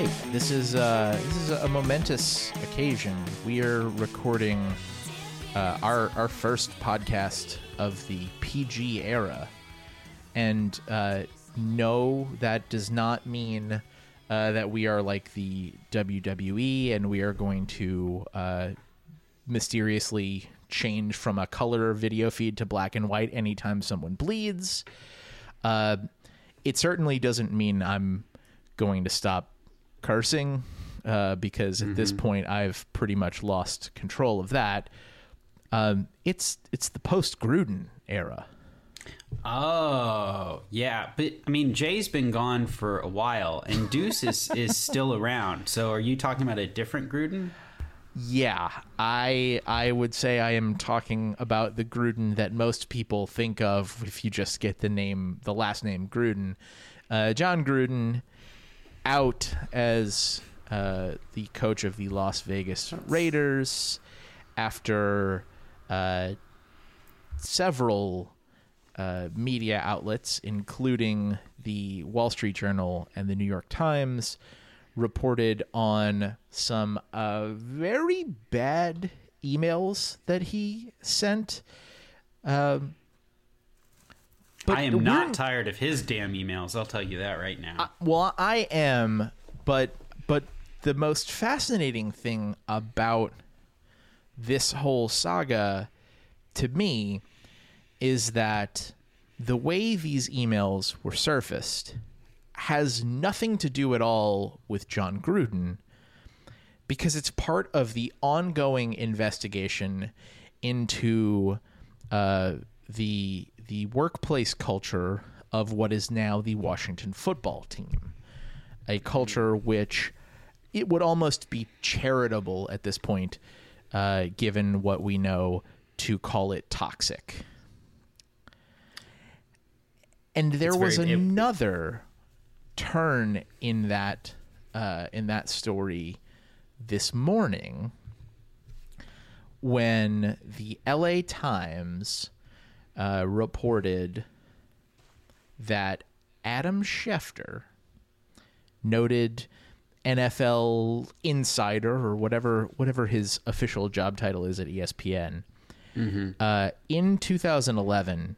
This is uh, this is a momentous occasion. We are recording uh, our our first podcast of the PG era, and uh, no, that does not mean uh, that we are like the WWE and we are going to uh, mysteriously change from a color video feed to black and white anytime someone bleeds. Uh, it certainly doesn't mean I'm going to stop cursing uh, because at this point I've pretty much lost control of that. Um, it's it's the post Gruden era. Oh, yeah. But, I mean, Jay's been gone for a while, and Deuce is, is still around. So are you talking about a different Gruden? Yeah, I I would say I am talking about the Gruden that most people think of if you just get the name, the last name Gruden. Uh, Jon Gruden out as uh, the coach of the Las Vegas Raiders after uh, several uh, media outlets, including the Wall Street Journal and the New York Times, reported on some uh, very bad emails that he sent. Um, but I am not tired of his damn emails. I'll tell you that right now. well, I am, but but the most fascinating thing about this whole saga to me is that the way these emails were surfaced has nothing to do at all with Jon Gruden because it's part of the ongoing investigation into uh, the the workplace culture of what is now the Washington football team, a culture which it would almost be charitable at this point, uh, given what we know, to call it toxic. And there It's was very- it- another turn in that uh, in that story this morning when the LA Times uh, reported that Adam Schefter, noted NFL insider or whatever whatever his official job title is at ESPN, uh, in 2011,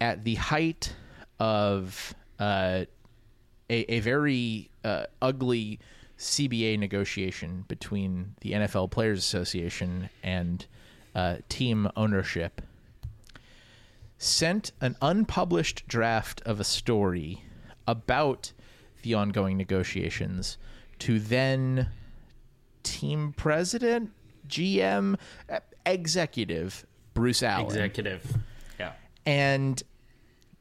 at the height of uh, a, a very uh, ugly CBA negotiation between the NFL Players Association and uh, team ownership, sent an unpublished draft of a story about the ongoing negotiations to then team president, GM, executive Bruce Allen Executive. Yeah. and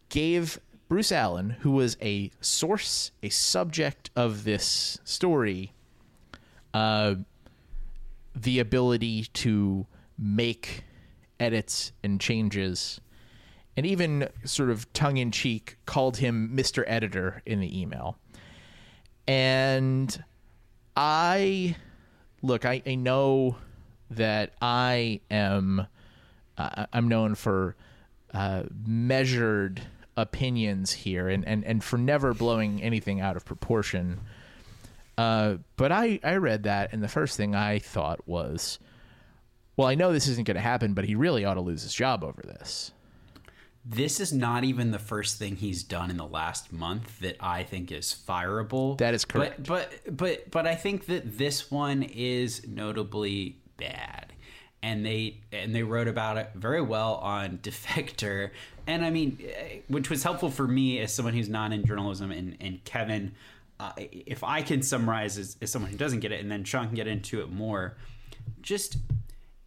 gave Bruce Allen, who was a source, a subject of this story, uh, the ability to make edits and changes, and even sort of tongue in cheek called him Mr. Editor in the email. And I look, I, I know that I am uh, I'm known for uh, measured opinions here and, and, and for never blowing anything out of proportion. Uh, but I, I read that, and the first thing I thought was, well, I know this isn't going to happen, but he really ought to lose his job over this. This is not even the first thing he's done in the last month that I think is fireable. That is correct. But but but but I think that this one is notably bad. And they and they wrote about it very well on Defector, and I mean, eh, which was helpful for me as someone who's not in journalism. And and Kevin, uh, if I can summarize as, as someone who doesn't get it, and then Sean can get into it more, just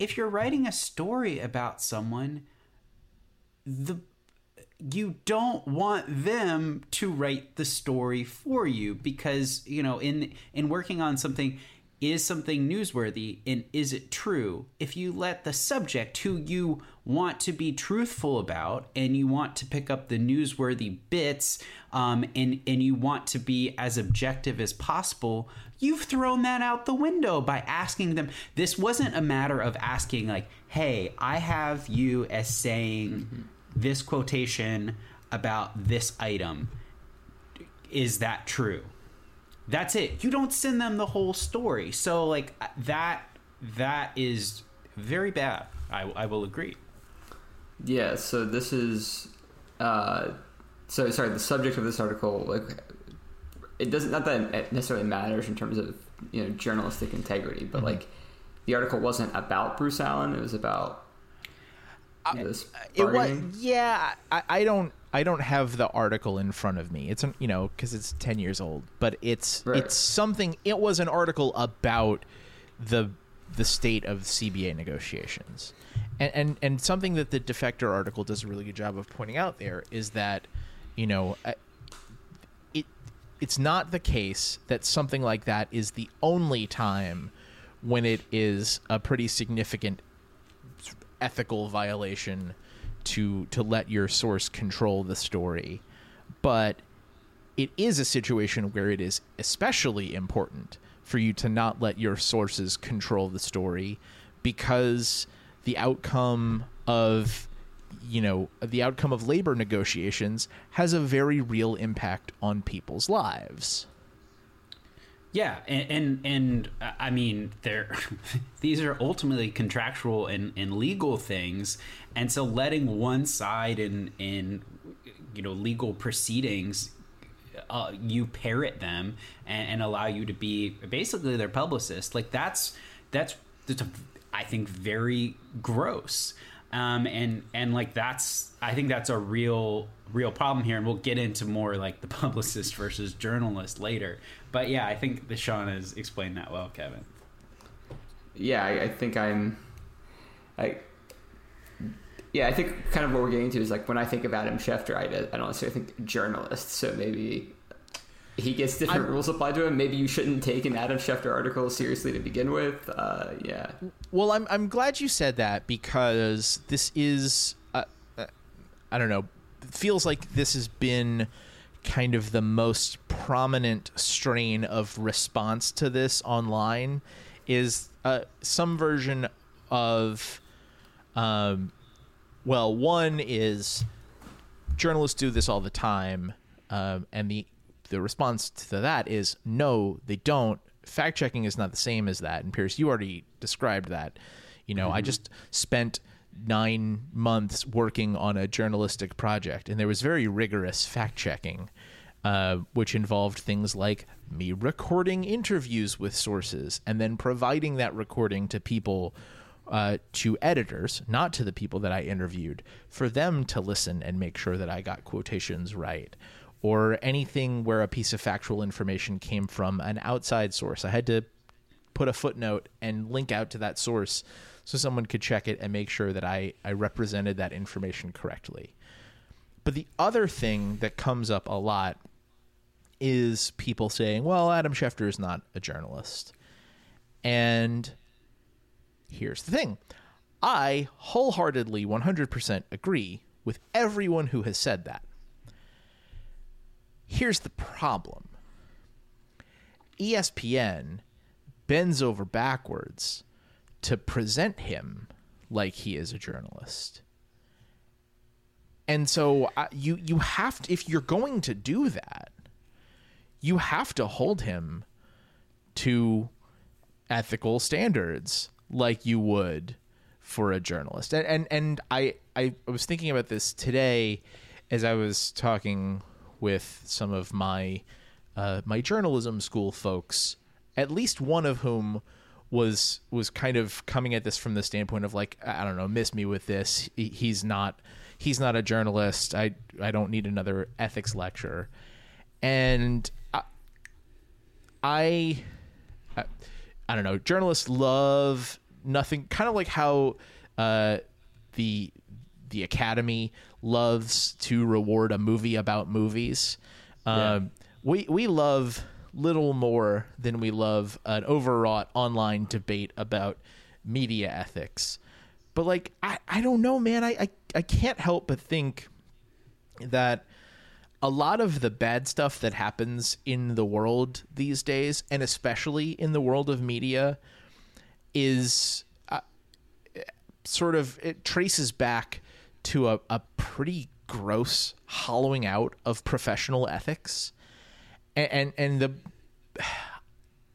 if you're writing a story about someone, the you don't want them to write the story for you because you know in in working on something is something newsworthy and is it true? If you let the subject who you want to be truthful about and you want to pick up the newsworthy bits um, and and you want to be as objective as possible you've thrown that out the window by asking them. This wasn't a matter of asking like hey i have you as saying this quotation about this item. Is that true? That's it. You don't send them the whole story. So like that that is very bad. I, I will agree. Yeah, so this is uh so sorry, the subject of this article like it doesn't not that it necessarily matters in terms of, you know, journalistic integrity, but like the article wasn't about Bruce Allen, it was about it was yeah I, I don't i don't have the article in front of me. It's an, you know because it's 10 years old but it's Right. it's something it was an article about the the state of cba negotiations. And and, and something that the defector article does a really good job of pointing out there is that you know it it's not the case that something like that is the only time when it is a pretty significant ethical violation to to let your source control the story. But it is a situation where it is especially important for you to not let your sources control the story because the outcome of you know the outcome of labor negotiations has a very real impact on people's lives Yeah, and and, and uh, I mean, they're these are ultimately contractual and, and legal things, and so letting one side in in you know legal proceedings, uh, you parrot them and, and allow you to be basically their publicist. Like that's that's that's I think very gross. Um, and and like that's I think that's a real real problem here, and we'll get into more like the publicist versus journalist later. But yeah, I think the Sean has explained that well, Kevin. yeah, I, I think I'm, I, yeah, I think kind of what we're getting to is like when I think of Adam Schefter, I, I don't necessarily think journalist. So maybe he gets different I'm- rules applied to him. Maybe you shouldn't take an Adam Schefter article seriously to begin with. Uh, yeah, Well, I'm I'm glad you said that because this is uh, uh, I don't know feels like this has been kind of the most prominent strain of response to this online is uh, some version of um well one is journalists do this all the time um, and the the response to that is no they don't. Fact checking is not the same as that. And pierce you already described that. You know i just spent nine months working on a journalistic project and there was very rigorous fact checking uh, which involved things like me recording interviews with sources and then providing that recording to people uh, to editors, not to the people that I interviewed, for them to listen and make sure that I got quotations right. Or anything where a piece of factual information came from an outside source. I had to put a footnote and link out to that source so someone could check it and make sure that I, I represented that information correctly. But the other thing that comes up a lot is people saying, well, Adam Schefter is not a journalist. And here's the thing I wholeheartedly 100% agree with everyone who has said that. Here's the problem ESPN bends over backwards to present him like he is a journalist. And so uh, you you have to if you're going to do that, you have to hold him to ethical standards like you would for a journalist. And and, and I, I was thinking about this today as I was talking with some of my uh, my journalism school folks, at least one of whom was was kind of coming at this from the standpoint of like I don't know, miss me with this. He, he's not he's not a journalist. I I don't need another ethics lecture. And I, I I, I don't know. Journalists love nothing. Kind of like how uh, the the Academy loves to reward a movie about movies. Um, We we love little more than we love an overwrought online debate about media ethics. But like I, I don't know, man. I, I I can't help but think that a lot of the bad stuff that happens in the world these days, and especially in the world of media, is uh, sort of it traces back to a, a pretty gross hollowing out of professional ethics, and and, and the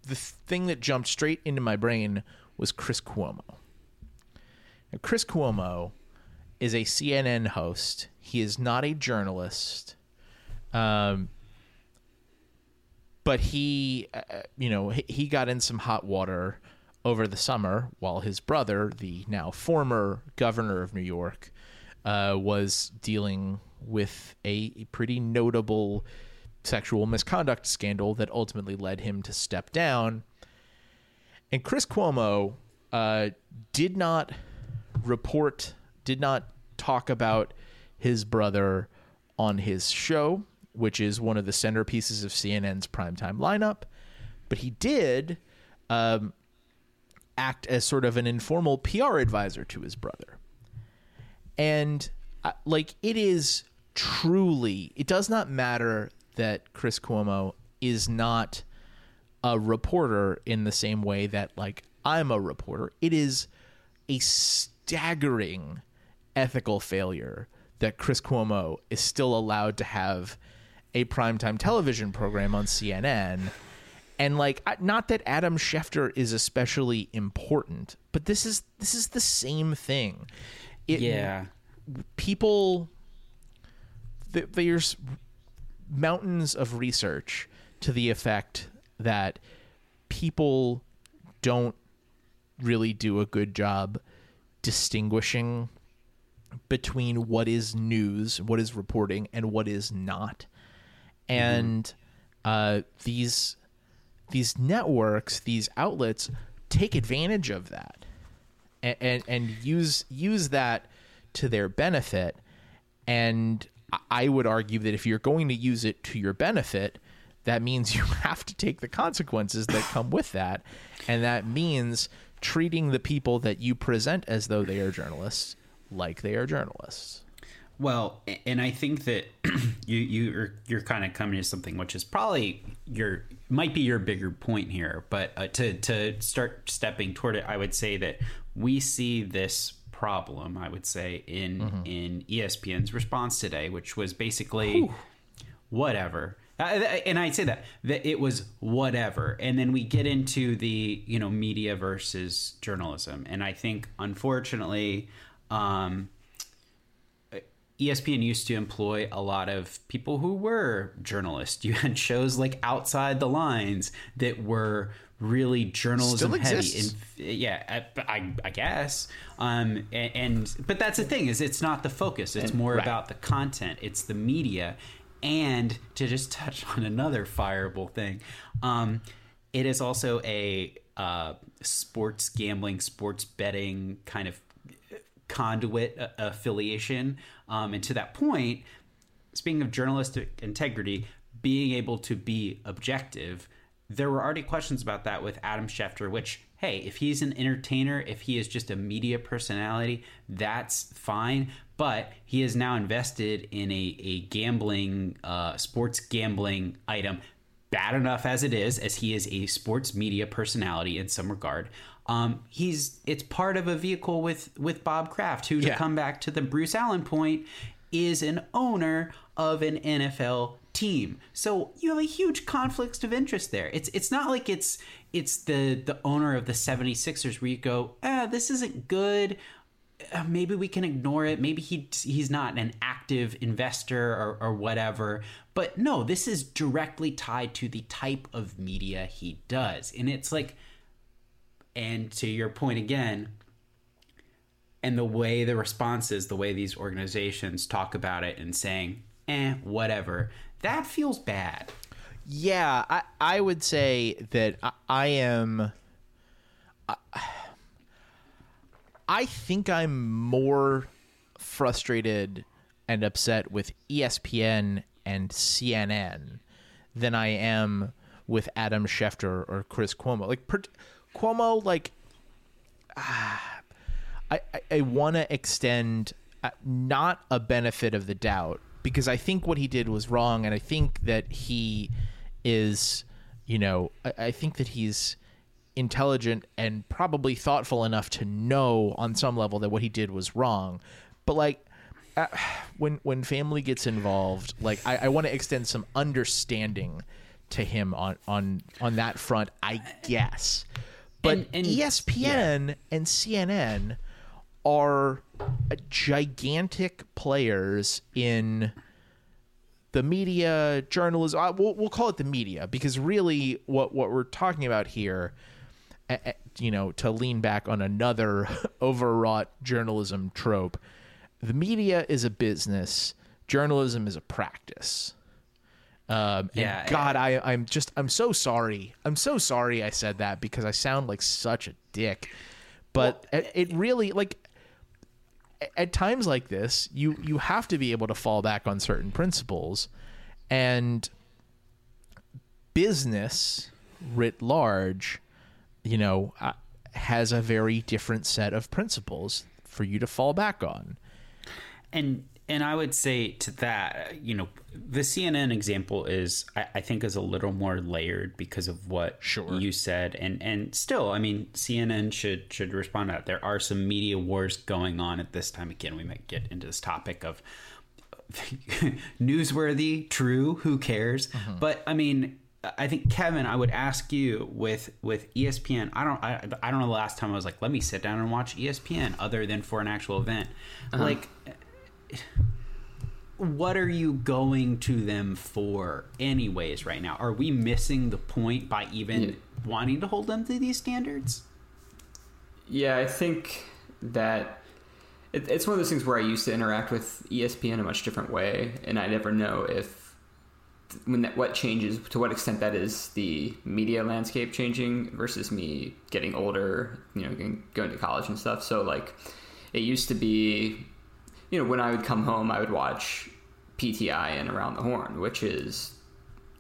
the thing that jumped straight into my brain was Chris Cuomo. Now, Chris Cuomo is a CNN host. He is not a journalist. Um, but he, uh, you know, he, he got in some hot water over the summer while his brother, the now former governor of New York, uh, was dealing with a pretty notable sexual misconduct scandal that ultimately led him to step down. And Chris Cuomo uh, did not report, did not talk about his brother on his show, which is one of the centerpieces of CNN's primetime lineup. But he did um, act as sort of an informal PR advisor to his brother. And uh, like, it is truly, it does not matter that Chris Cuomo is not a reporter in the same way that like I'm a reporter. It is a staggering ethical failure that Chris Cuomo is still allowed to have a primetime television program on CNN. And like not that Adam Schefter is especially important, but this is this is the same thing. It, yeah. people th- there's mountains of research to the effect that people don't really do a good job distinguishing between what is news, what is reporting, and what is not. And uh, these these networks, these outlets, take advantage of that, and, and use use that to their benefit. And I would argue that if you're going to use it to your benefit, that means you have to take the consequences that come with that, and that means treating the people that you present as though they are journalists like they are journalists. Well, and I think that you you're you're kind of coming to something which is probably your might be your bigger point here, but uh, to to start stepping toward it, I would say that we see this problem. I would say in in E ESPN's response today, which was basically whatever. Uh, and I say that that it was whatever, and then we get into the you know media versus journalism, and I think unfortunately, um, ESPN used to employ a lot of people who were journalists. You had shows like Outside the Lines that were really journalism heavy. And yeah, I, I, I guess. Um, and, and but that's the thing is it's not the focus. It's more right. about the content. It's the media. And to just touch on another fireable thing, um, it is also a uh, sports gambling, sports betting kind of conduit uh, affiliation. Um, and to that point, speaking of journalistic integrity, being able to be objective, there were already questions about that with Adam Schefter, which, hey, if he's an entertainer, if he is just a media personality, that's fine. But he is now invested in a, a gambling, uh, sports gambling item. Bad enough as it is, as he is a sports media personality in some regard. Um, he's it's part of a vehicle with with Bob Kraft, who to Yeah. come back to the Bruce Allen point is an owner of an NFL team. So you have a huge conflict of interest there. It's it's not like it's it's the the owner of the 76ers where you go, "Ah, this isn't good. Uh, maybe we can ignore it. Maybe he he's not an active investor or, or whatever." But no, this is directly tied to the type of media he does. And it's like and to your point again, and the way the response is, the way these organizations talk about it and saying, eh, whatever, that feels bad. Yeah, I, I would say that I, I am. I, I think I'm more frustrated and upset with ESPN and CNN than I am with Adam Schefter or Chris Cuomo. Like per- Cuomo, like ah, I I, I want to extend uh, not a benefit of the doubt because I think what he did was wrong, and I think that he is, you know, I, I think that he's intelligent and probably thoughtful enough to know on some level that what he did was wrong. But like uh, when when family gets involved, like I, I want to extend some understanding to him on on on that front, I guess. But And- and- ESPN and CNN are gigantic players in the media, journalism. uh, We'll, we'll call it the media because really, what what we're talking about here, eh, you know, to lean back on another overwrought journalism trope, the media is a business. Journalism is a practice. Um, and Yeah, God, I, I'm just, I'm so sorry. I'm so sorry I said that because I sound like such a dick. But it, it really, like, at times like this, you you have to be able to fall back on certain principles, and business writ large, you know, uh, has a very different set of principles for you to fall back on. and and I would say to that, you know, the CNN example is I, I think is a little more layered because of what Sure. you said, and and still, I mean, CNN should should respond to that. There are some media wars going on at this time. Again, we might get into this topic of newsworthy, true, who cares? Mm-hmm. But I mean. I think Kevin, I would ask you with with ESPN. I don't I, I don't know the last time I was like, let me sit down and watch ESPN other than for an actual event. Uh-huh. Like what are you going to them for anyways right now are we missing the point by even Yeah. wanting to hold them to these standards Yeah, I think that it, it's one of those things where I used to interact with ESPN in a much different way, and I never know if when that what changes to what extent that is the media landscape changing versus me getting older, you know, going, going to college and stuff. So like, it used to be, you know, when I would come home, I would watch PTI and Around the Horn, which is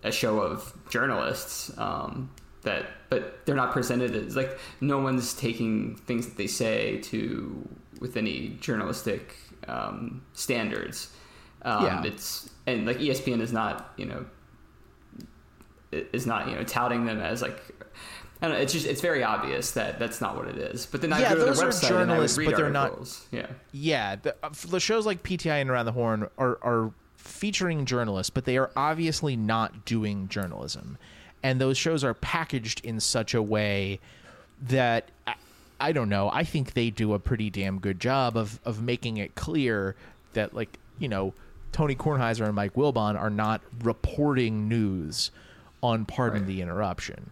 a show of journalists um, that but they're not presented as like no one's taking things that they say to with any journalistic um, standards um, Yeah. it's and like espn is not you know is not you know touting them as like I don't know, it's just it's very obvious that that's not what it is. But then I Yeah, go to those their are website and I journalists, read but they're not- Yeah, Yeah, the, uh, the shows like PTI and Around the Horn are are featuring journalists, but they are obviously not doing journalism, and those shows are packaged in such a way that I, I don't know. I think they do a pretty damn good job of of making it clear that like you know Tony Kornheiser and Mike Wilbon are not reporting news on Pardon Right. the Interruption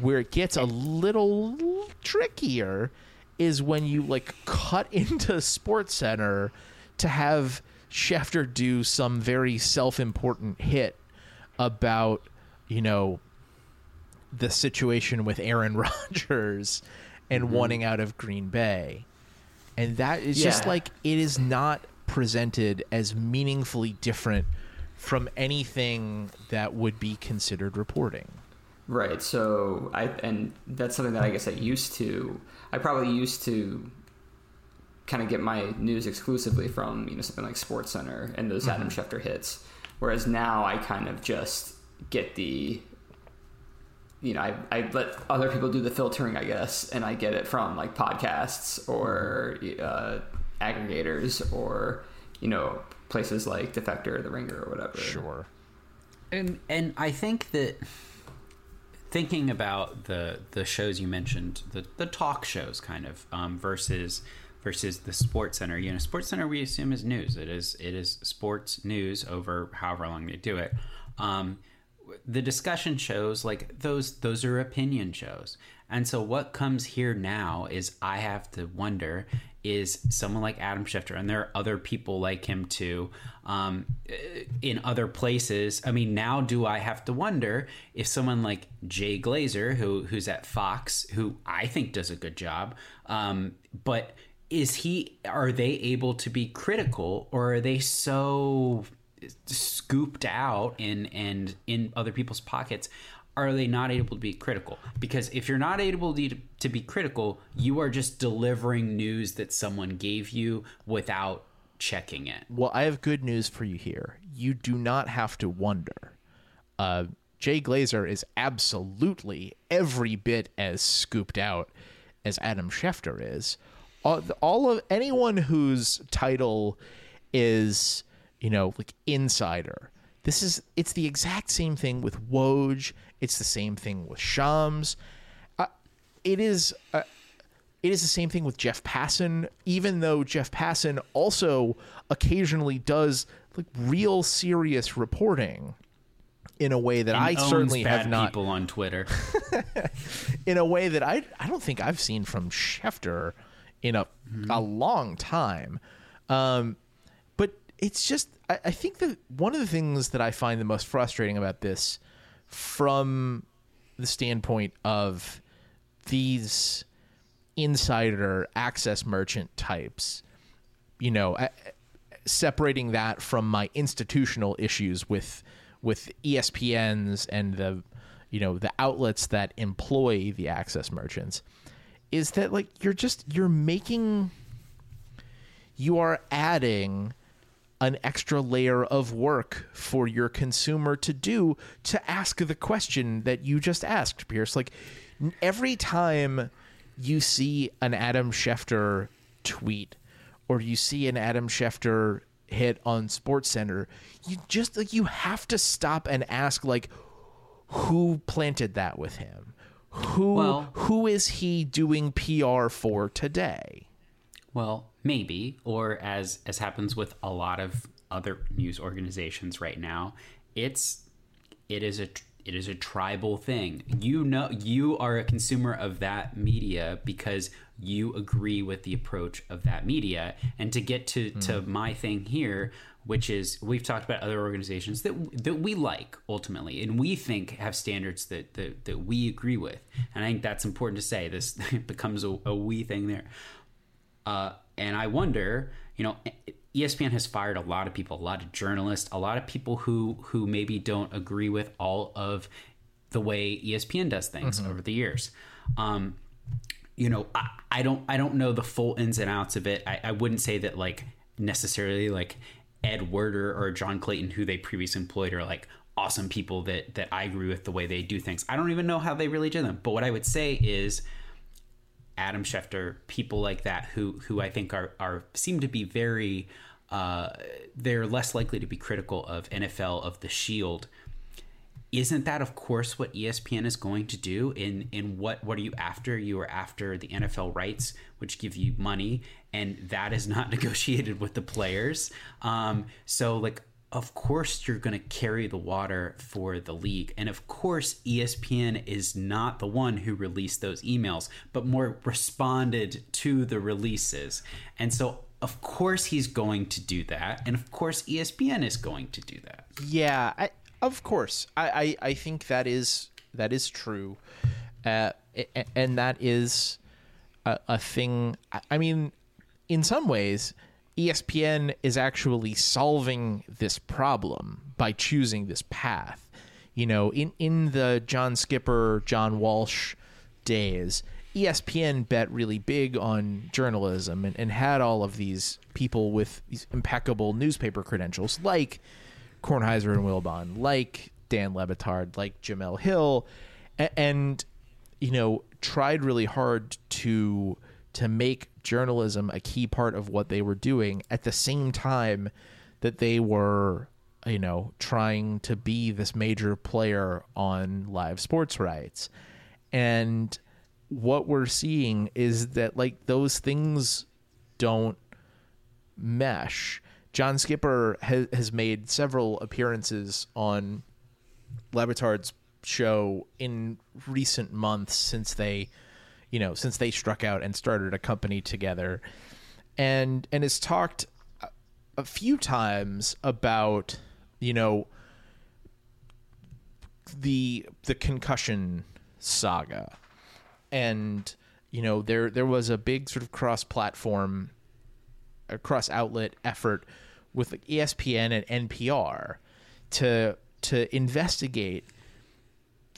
where it gets a little trickier is when you like cut into Sports Center to have Schefter do some very self-important hit about you know the situation with Aaron Rodgers and mm-hmm. wanting out of Green Bay. And that is just like it is not presented as meaningfully different from anything that would be considered reporting. Right. So I and that's something that I guess I used to. I probably used to kind of get my news exclusively from you know something like Sports Center and those Adam Schefter hits. Whereas now I kind of just get the you know I, I let other people do the filtering I guess and I get it from like podcasts or uh, aggregators or you know places like Defector, The Ringer, or whatever. Sure. and and i think that thinking about the the shows you mentioned the the talk shows kind of um, versus versus the sports center. You know sports center we assume is news. It is it is sports news over however long they do it. Um, the discussion shows like those those are opinion shows. And so what comes here now is i have to wonder is someone like adam schefter and there are other people like him too um, in other places. I mean now do i have to wonder if someone like jay glazer who who's at fox who i think does a good job um, but is he are they able to be critical or are they so scooped out and and in other people's pockets are they not able to be critical? Because if you're not able to, to be critical you are just delivering news that someone gave you without checking it Well, I have good news for you here. You do not have to wonder. Uh, Jay Glazer is absolutely every bit as scooped out as Adam Schefter is. All, of anyone whose title is, you know, like insider. This is it's the exact same thing with Woj. It's the same thing with Shams. Uh, it is. Uh, it is the same thing with Jeff Passan, even though Jeff Passan also occasionally does like real serious reporting in a way that I And owns certainly have not people on Twitter. in a way that I I don't think I've seen from Schefter in a a long time. Um, but it's just I, I think that one of the things that I find the most frustrating about this, from the standpoint of these insider access merchant types, you know, separating that from my institutional issues with with ESPNs and the you know the outlets that employ the access merchants is that like you're just you're making you are adding an extra layer of work for your consumer to do to ask the question that you just asked Pierce. Like every time you see an Adam Schefter tweet or you see an Adam Schefter hit on Sports Center you just like you have to stop and ask like who planted that with him? Who Well- who is he doing PR for today? Well, maybe, or as as happens with a lot of other news organizations right now, it's it is a it is a tribal thing. You know, you are a consumer of that media because you agree with the approach of that media. And to get to to my thing here, which is we've talked about other organizations that that we like ultimately, and we think have standards that that, that we agree with. And I think that's important to say. This becomes a, a we thing there. Uh, and I wonder, you know, ESPN has fired a lot of people, a lot of journalists, a lot of people who who maybe don't agree with all of the way ESPN does things over the years. Um, you know, I, I don't I don't know the full ins and outs of it. I, I wouldn't say that like necessarily like Ed Werder or John Clayton, who they previously employed, are like awesome people that that I agree with the way they do things. I don't even know how they really do them. But what I would say is Adam Schefter, people like that who who I think are are seem to be very uh, they're less likely to be critical of NFL of the Shield. Isn't that of course what ESPN is going to do? In in what what are you after? You are after the NFL rights, which give you money, and that is not negotiated with the players. Um, so like of course you're going to carry the water for the league and of course espn is not the one who released those emails but more responded to the releases and so of course he's going to do that and of course espn is going to do that Yeah, I, of course. I, I, I think that is that is true, uh, and that is a, a thing. I- mean, in some ways, ESPN is actually solving this problem by choosing this path. You know, in in the John Skipper, John Walsh days, ESPN bet really big on journalism and, and had all of these people with these impeccable newspaper credentials, like Kornheiser and Wilbon, like Dan Le Batard, like Jemele Hill, a- and you know tried really hard to to make journalism a key part of what they were doing at the same time that they were you know trying to be this major player on live sports rights and what we're seeing is that like those things don't mesh. John Skipper has, has made several appearances on Le Batard's show in recent months since they, you know, since they struck out and started a company together, and and has talked a, few times about, you know, the the concussion saga. And you know, there there was a big sort of cross-platform, a cross-outlet effort with like ESPN and NPR to to investigate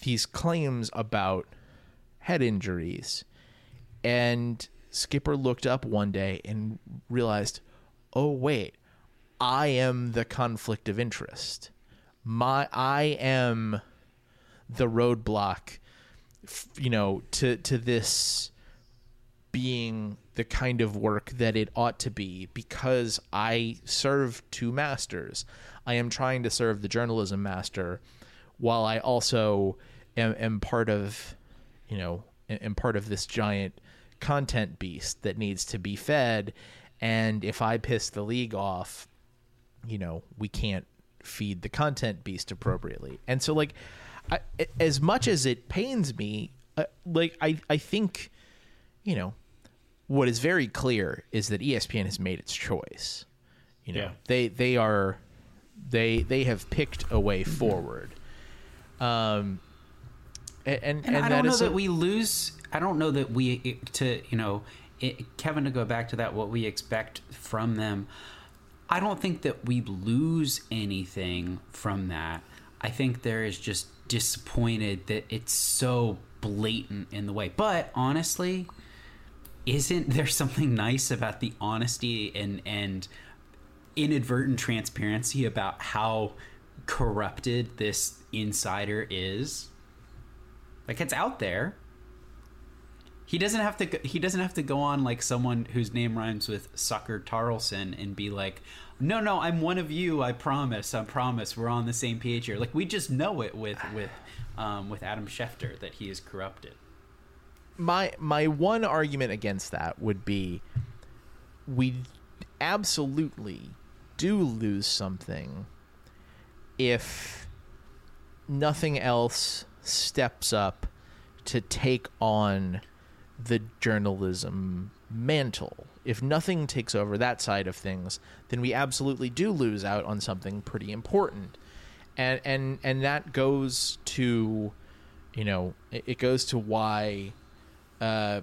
these claims about head injuries. And Skipper looked up one day and realized, "Oh wait, I am the conflict of interest. My I am the roadblock, you know, to to this being the kind of work that it ought to be because I serve two masters. I am trying to serve the journalism master while I also am, am part of, you know, am part of this giant content beast that needs to be fed. And if I piss the league off, you know, we can't feed the content beast appropriately. And so, like, I, as much as it pains me, uh, like, I, I think, you know, what is very clear is that ESPN has made its choice. You know, Yeah. they they are they they have picked a way forward. Um, a- and and, And, I don't know that a- we lose. I don't know that we to you know it, Kevin to go back to that. What we expect from them. I don't think that we lose anything from that. I think there is just disappointed that it's so blatant in the way. But honestly, isn't there something nice about the honesty and and inadvertent transparency about how corrupted this insider is? Like it's out there. He doesn't have to. Go, he doesn't have to go on like someone whose name rhymes with Sucker Tarlson and be like, "No, no, I'm one of you. I promise. I promise. We're on the same page here." Like we just know it with with um, with Adam Schefter that he is corrupted. my my one argument against that would be we absolutely do lose something if nothing else steps up to take on the journalism mantle. If nothing takes over that side of things, then we absolutely do lose out on something pretty important. And and and that goes to you know, it, goes to why uh,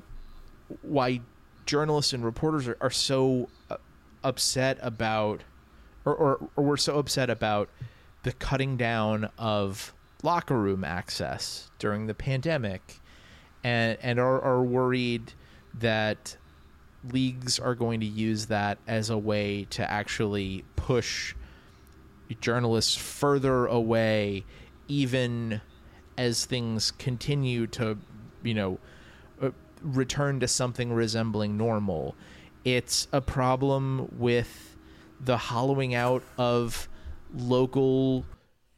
why journalists and reporters are, are so uh, upset about or, or, or we're so upset about the cutting down of locker room access during the pandemic and and are, are worried that leagues are going to use that as a way to actually push journalists further away even as things continue to you know uh, return to something resembling normal. It's a problem with the hollowing out of local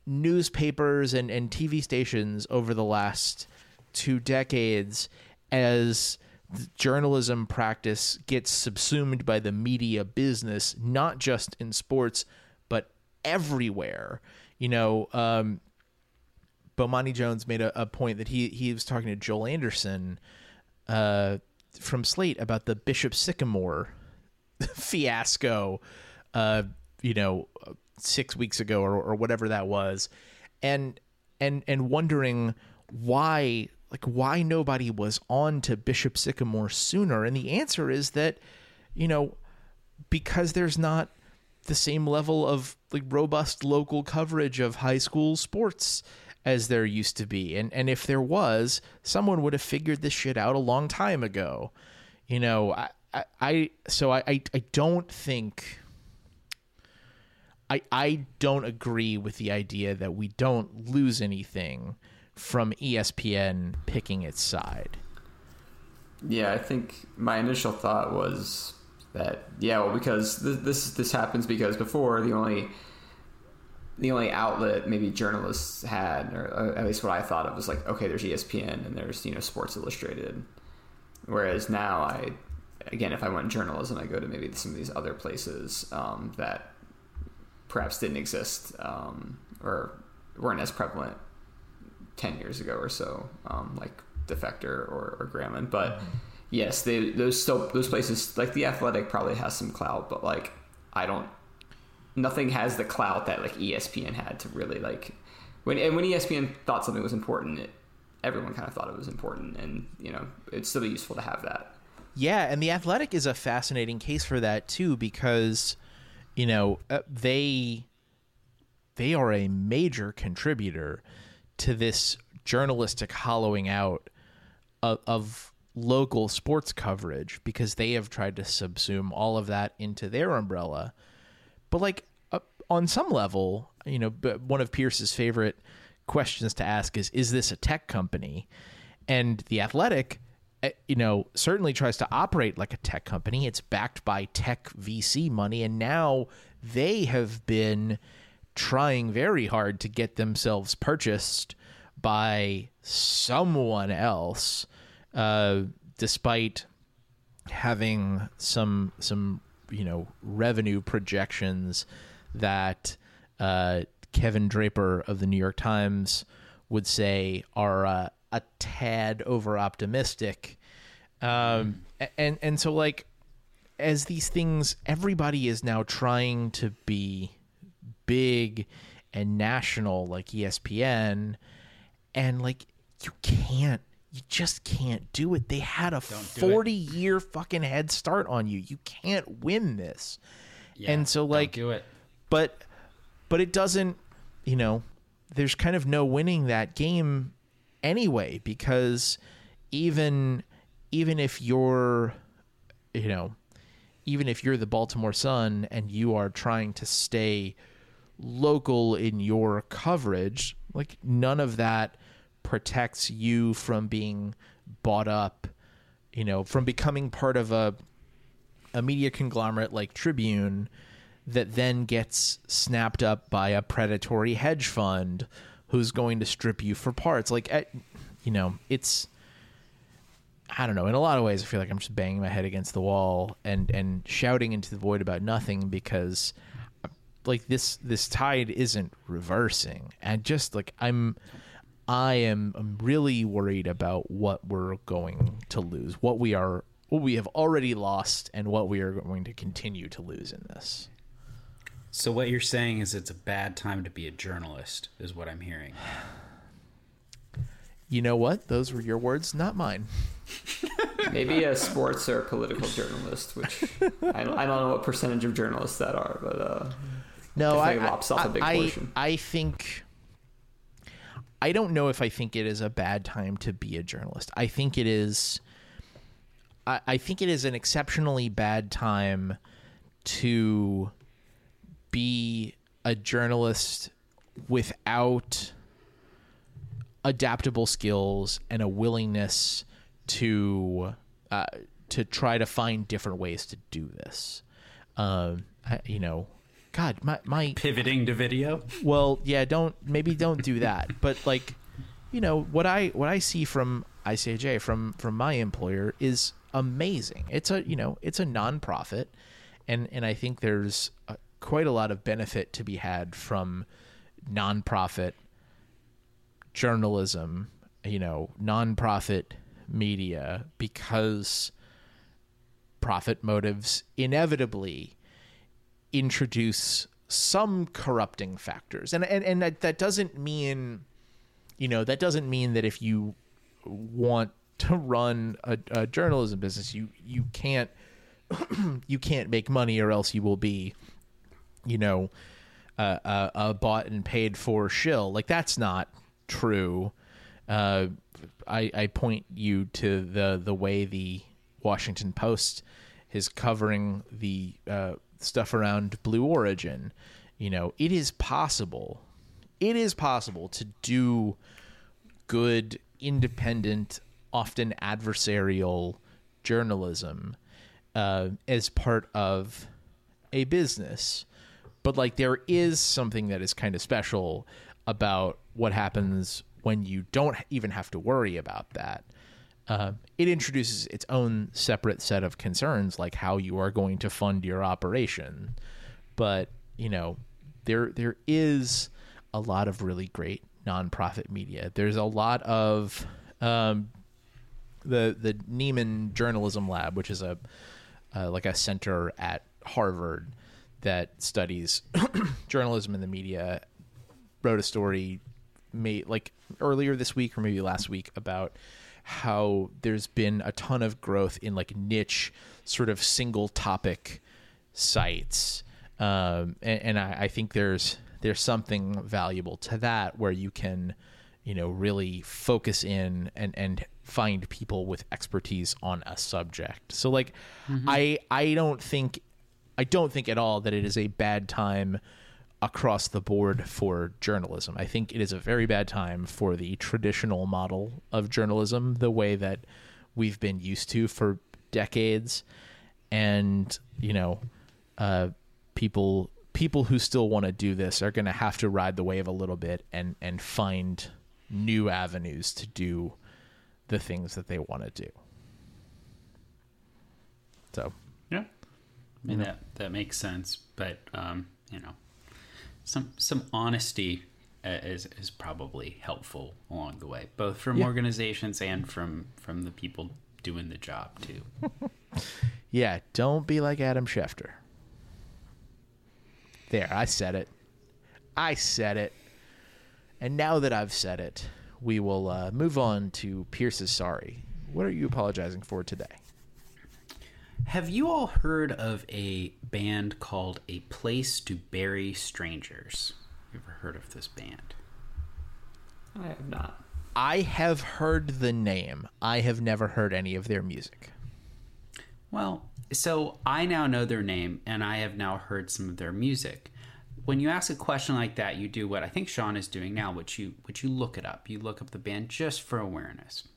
newspapers and, and TV stations over the last two decades as journalism practice gets subsumed by the media business, not just in sports, but everywhere. You know, um, Bomani Jones made a, a point that he he was talking to Joel Anderson uh, from Slate about the Bishop Sycamore fiasco, uh, you know, six weeks ago or, or whatever that was, and and and wondering why like why nobody was on to Bishop Sycamore sooner, and the answer is that you know because there's not the same level of like robust local coverage of high school sports as there used to be. And and if there was someone would have figured this shit out a long time ago. You know i i, I so I, I i don't think I, I don't agree with the idea that we don't lose anything from ESPN picking its side. Yeah, I think my initial thought was that yeah, well, because this this, this happens because before the only the only outlet maybe journalists had, or uh, at least what I thought of, was like okay, there's ESPN and there's you know Sports Illustrated, whereas now I again if I want journalism, I go to maybe some of these other places um, that perhaps didn't exist um, or weren't as prevalent 10 years ago or so, um, like Defector or, or. But yes, they, those still, those places, like The Athletic probably has some clout, but like, I don't, nothing has the clout that like ESPN had to really like, when, and when ESPN thought something was important, it, everyone kind of thought it was important, and you know, it'd still be useful to have that. Yeah, and the Athletic is a fascinating case for that too because you know, uh, they they are a major contributor to this journalistic hollowing out of, of local sports coverage because they have tried to subsume all of that into their umbrella. But like uh, on some level, you know, one of Pierce's favorite questions to ask is is this a tech company? And the Athletic you know, certainly tries to operate like a tech company. It's backed by tech VC money and now they have been trying very hard to get themselves purchased by someone else uh, despite having some some you know revenue projections that uh, Kevin Draper of the New York Times would say are uh, a tad over optimistic, um, a- and and so like as these things, everybody is now trying to be big and national like ESPN, and like you can't. You just can't do it. They had a 40 year fucking head start on you. You can't win this. Yeah, and so like do it. but but it doesn't you know there's kind of no winning that game anyway because even even if you're you know even if you're the Baltimore Sun and you are trying to stay local in your coverage like none of that protects you from being bought up you know from becoming part of a a media conglomerate like Tribune that then gets snapped up by a predatory hedge fund who's going to strip you for parts. Like, at, you know, it's I don't know. In a lot of ways, I feel like I'm just banging my head against the wall and and shouting into the void about nothing because like this this tide isn't reversing and just like i'm i am I'm really worried about what we're going to lose what we are what we have already lost and what we are going to continue to lose in this So what you're saying is it's a bad time to be a journalist, is what I'm hearing. you know what those were your words not mine Maybe a sports or political journalist, which I don't, I don't know what percentage of journalists that are, but uh, no i Definitely lops off a big I, portion. I think i don't know if i think it is a bad time to be a journalist i think it is I, I think it is an exceptionally bad time to be a journalist without adaptable skills and a willingness to uh, to try to find different ways to do this. Um, I, you know, God, my my Pivoting to video. well, yeah, don't maybe don't do that. But like, you know, what I what I see from ICJ from from my employer is amazing. It's a you know it's a nonprofit, and and I think there's a, quite a lot of benefit to be had from nonprofit journalism. You know, nonprofit media because profit motives inevitably introduce some corrupting factors and and, and that, that doesn't mean you know that doesn't mean that if you want to run a, a journalism business you you can't you can't make money or else you will be you know uh, a, a bought and paid for shill like that's not true uh, I, I point you to the the way the Washington Post is covering the uh, stuff around Blue Origin. You know, it is possible. It is possible to do good, independent, often adversarial journalism uh, as part of a business. But like, there is something that is kind of special about what happens when you don't even have to worry about that. Uh, it introduces its own separate set of concerns, like how you are going to fund your operation. But you know, there there is a lot of really great nonprofit media. There's a lot of um, the the Nieman Journalism Lab, which is a uh, like a center at Harvard that studies journalism in the media, wrote a story may like earlier this week or maybe last week about how there's been a ton of growth in like niche sort of single topic sites. Um, and, and I, I think there's there's something valuable to that where you can you know really focus in and and find people with expertise on a subject. So like i i don't think i don't think at all that it is a bad time across the board for journalism i think it is a very bad time for the traditional model of journalism the way that we've been used to for decades and you know uh people people who still want to do this are going to have to ride the wave a little bit and and find new avenues to do the things that they want to do. So, I mean that that makes sense, but um, you know, some some honesty uh, is is probably helpful along the way, both from Yeah. organizations and from from the people doing the job too. yeah, don't be like Adam Schefter. There, I said it. I said it. And now that I've said it, we will uh, move on to Pierce's sorry. What are you apologizing for today? Have you all heard of a band called A Place to Bury Strangers? You ever heard of this band? I have not. I have heard the name. I have never heard any of their music. Well, so I now know their name and I have now heard some of their music. When you ask a question like that, you do what I think Sean is doing now, which you which you look it up. You look up the band just for awareness.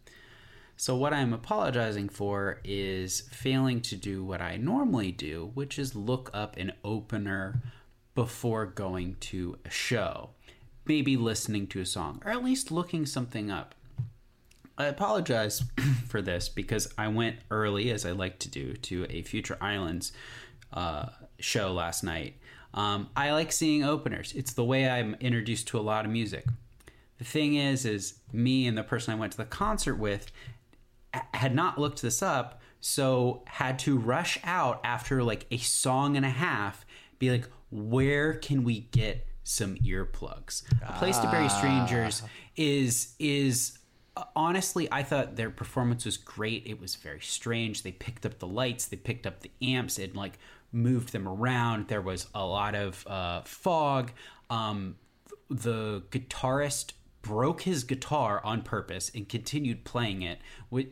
So what I'm apologizing for is failing to do what I normally do, which is look up an opener before going to a show. Maybe listening to a song or at least looking something up. I apologize for this because I went early, as I like to do, to a Future Islands uh, show last night. Um, I like seeing openers. It's the way I'm introduced to a lot of music. The thing is, is me and the person I went to the concert with had not looked this up, so had to rush out after like a song and a half, be like, where can we get some earplugs? A place to bury strangers is is honestly, I thought their performance was great. It was very strange. They picked up the lights, they picked up the amps, and like moved them around. There was a lot of uh, fog. Um, the guitarist broke his guitar on purpose and continued playing it.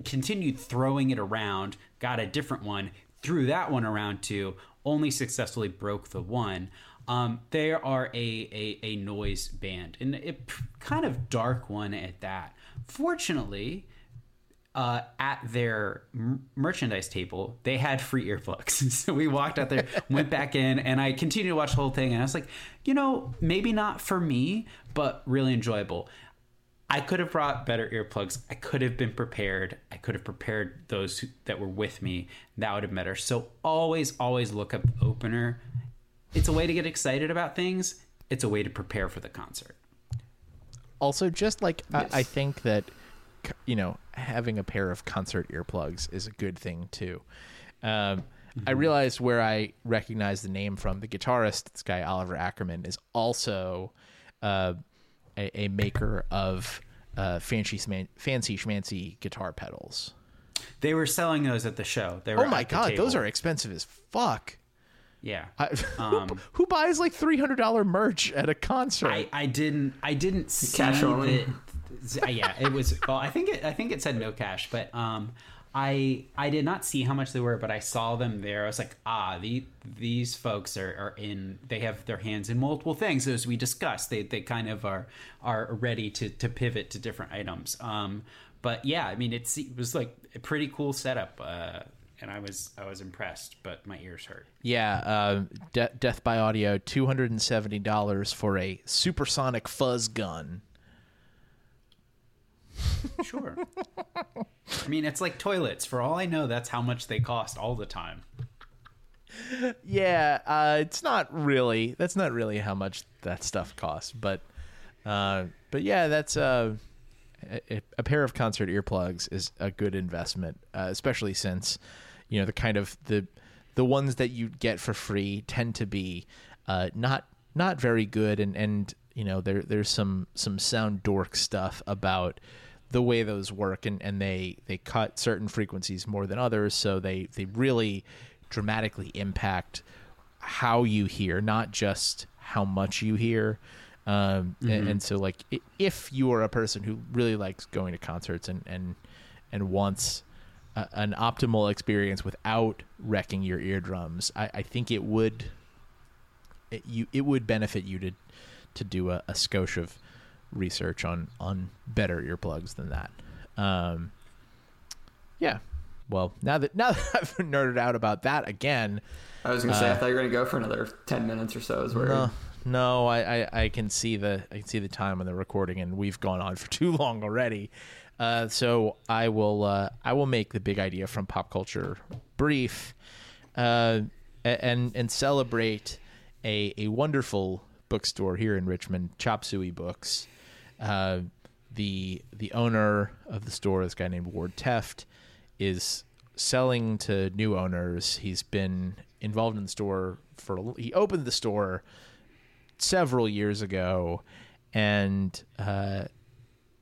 Continued throwing it around. Got a different one. Threw that one around too. Only successfully broke the one. Um, they are a, a, a noise band and a kind of dark one at that. Fortunately, uh, at their m- merchandise table, they had free earplugs. so we walked out there, went back in, and I continued to watch the whole thing. And I was like, you know, maybe not for me, but really enjoyable. I could have brought better earplugs. I could have been prepared. I could have prepared those who, that were with me. That would have better. So always, always look up the opener. It's a way to get excited about things. It's a way to prepare for the concert. Also, just like Yes. I, I think that c- you know having a pair of concert earplugs is a good thing too. Um, I realized where I recognize the name from. The guitarist, this guy Oliver Ackermann, is also uh, a, a maker of uh, fancy fancy schmancy guitar pedals. They were selling those at the show. They were Oh my at the god, those are expensive as fuck. yeah. I, Um, who buys like three hundred dollar merch at a concert? I, I didn't I didn't see Cash only. that- yeah, it was. Well, I think it I think it said no cash, but um, I I did not see how much they were, but I saw them there. I was like, ah, the these folks are, are in. They have their hands in multiple things, as we discussed. They they kind of are are ready to to pivot to different items. Um, but yeah, I mean, it was like a pretty cool setup. Uh, and I was I was impressed, but my ears hurt. Yeah, uh, De- Death by Audio, two hundred and seventy dollars for a supersonic fuzz gun. Sure. I mean, it's like toilets. For all I know, that's how much they cost all the time. Yeah, uh, it's not really. That's not really how much that stuff costs, but, uh, but yeah, that's uh, a, a pair of concert earplugs is a good investment, uh, especially since, you know, the kind of the the ones that you get for free tend to be uh, not not very good and and you you know there there's some some sound dork stuff about the way those work and and they they cut certain frequencies more than others so they they really dramatically impact how you hear not just how much you hear. Um and, and so like if you are a person who really likes going to concerts and and and wants a, an optimal experience without wrecking your eardrums i i think it would it, you it would benefit you to to do a, a skosh of research on on better earplugs than that. Um, yeah. Well, now that now that I've nerded out about that again, I was gonna say I Uh, thought you were gonna go for another ten minutes or so. Is where no, no, I, I I can see the I can see the time on the recording, and we've gone on for too long already. Uh, so I will uh, I will make the big idea from pop culture brief, uh, and and celebrate a a wonderful bookstore here in Richmond, Chop Suey Books. Uh, the the owner of the store, this guy named Ward Tefft, is selling to new owners. He's been involved in the store for he opened the store several years ago, and uh,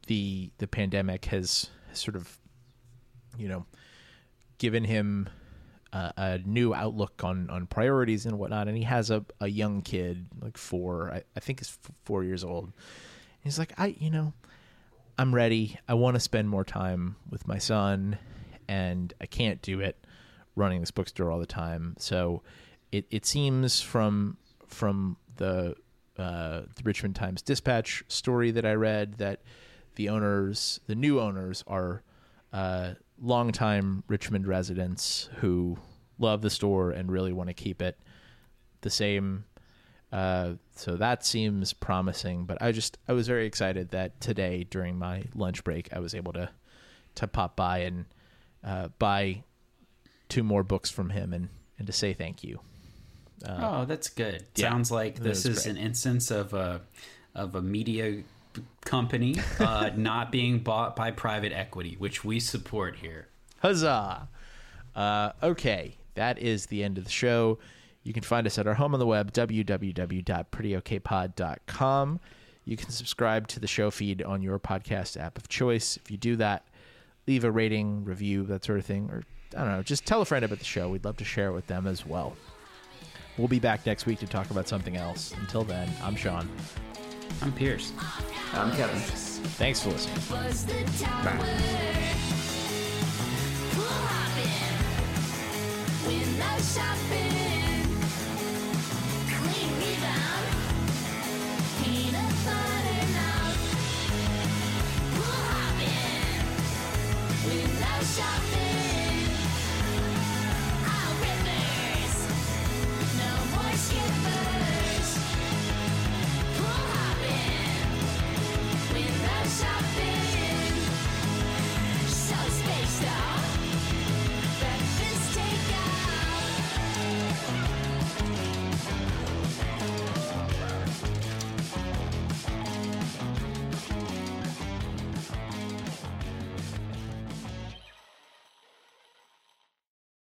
the the pandemic has sort of you know given him a, a new outlook on on priorities and whatnot. And he has a a young kid, like four, I, I think is four years old. He's like, I you know, I'm ready. I want to spend more time with my son, and I can't do it running this bookstore all the time. So it, it seems from from the uh, the Richmond Times Dispatch story that I read that the owners, the new owners, are uh, longtime Richmond residents who love the store and really want to keep it the same. Uh, so that seems promising. But I just I was very excited that today during my lunch break I was able to to pop by and uh, buy two more books from him and and to say thank you. oh, that's good. yeah, Sounds like this is great. an instance of a of a media company uh, not being bought by private equity, which we support here. Huzzah! Uh, okay, that is the end of the show. You can find us at our home on the web, www.prettyokpod.com. You can subscribe to the show feed on your podcast app of choice. If you do that, leave a rating, review, that sort of thing, or I don't know, just tell a friend about the show. We'd love to share it with them as well. We'll be back next week to talk about something else. Until then, I'm Sean. I'm Pierce. I'm Kevin. Thanks for listening. was